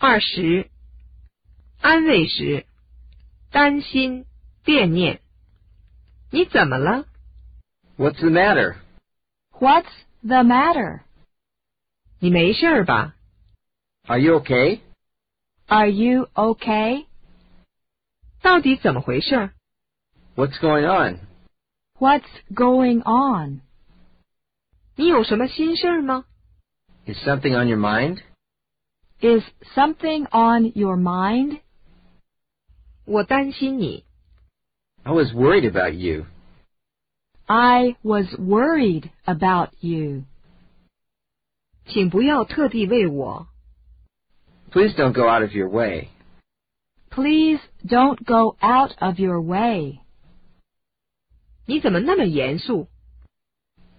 二十，安慰时，担心、惦念。你怎么了？ What's the matter? What's the matter? 你没事儿吧？ Are you okay? Are you okay? 到底怎么回事儿？ What's going on? What's going on? 你有什么心事儿吗？ Is something on your mind? Is something on your mind? 我担心你。 I was worried about you. I was worried about you. 请不要特地为我。 Please don't go out of your way. Please don't go out of your way. 你怎么那么严肃？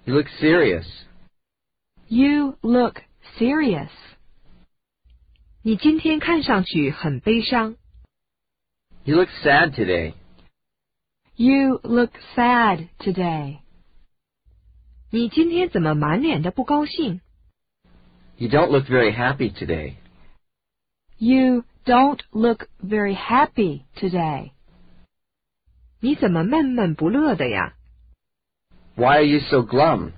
You look serious. You look serious. 你今天看上去很悲伤。 You look sad today. You look sad today. 你今天怎么满脸的不高兴？ You don't look very happy today. You don't look very happy today. 你怎么闷闷不乐的呀？ Why are you so glum?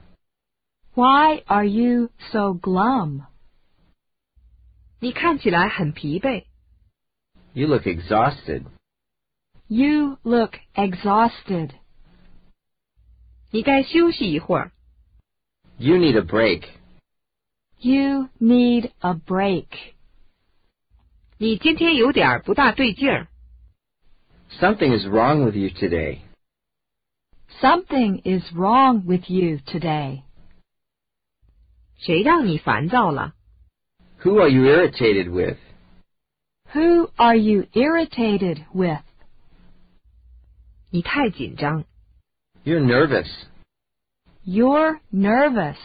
Why are you so glum? 你看起来很疲惫。 You look exhausted. You look exhausted. 你该休息一会儿。 You need a break. You need a break. 你今天有点儿不大对劲儿。 Something is wrong with you today. Something is wrong with you today. 谁让你烦躁了？ Who are you irritated with? Who are you irritated with? 你太紧张。 You're nervous. You're nervous.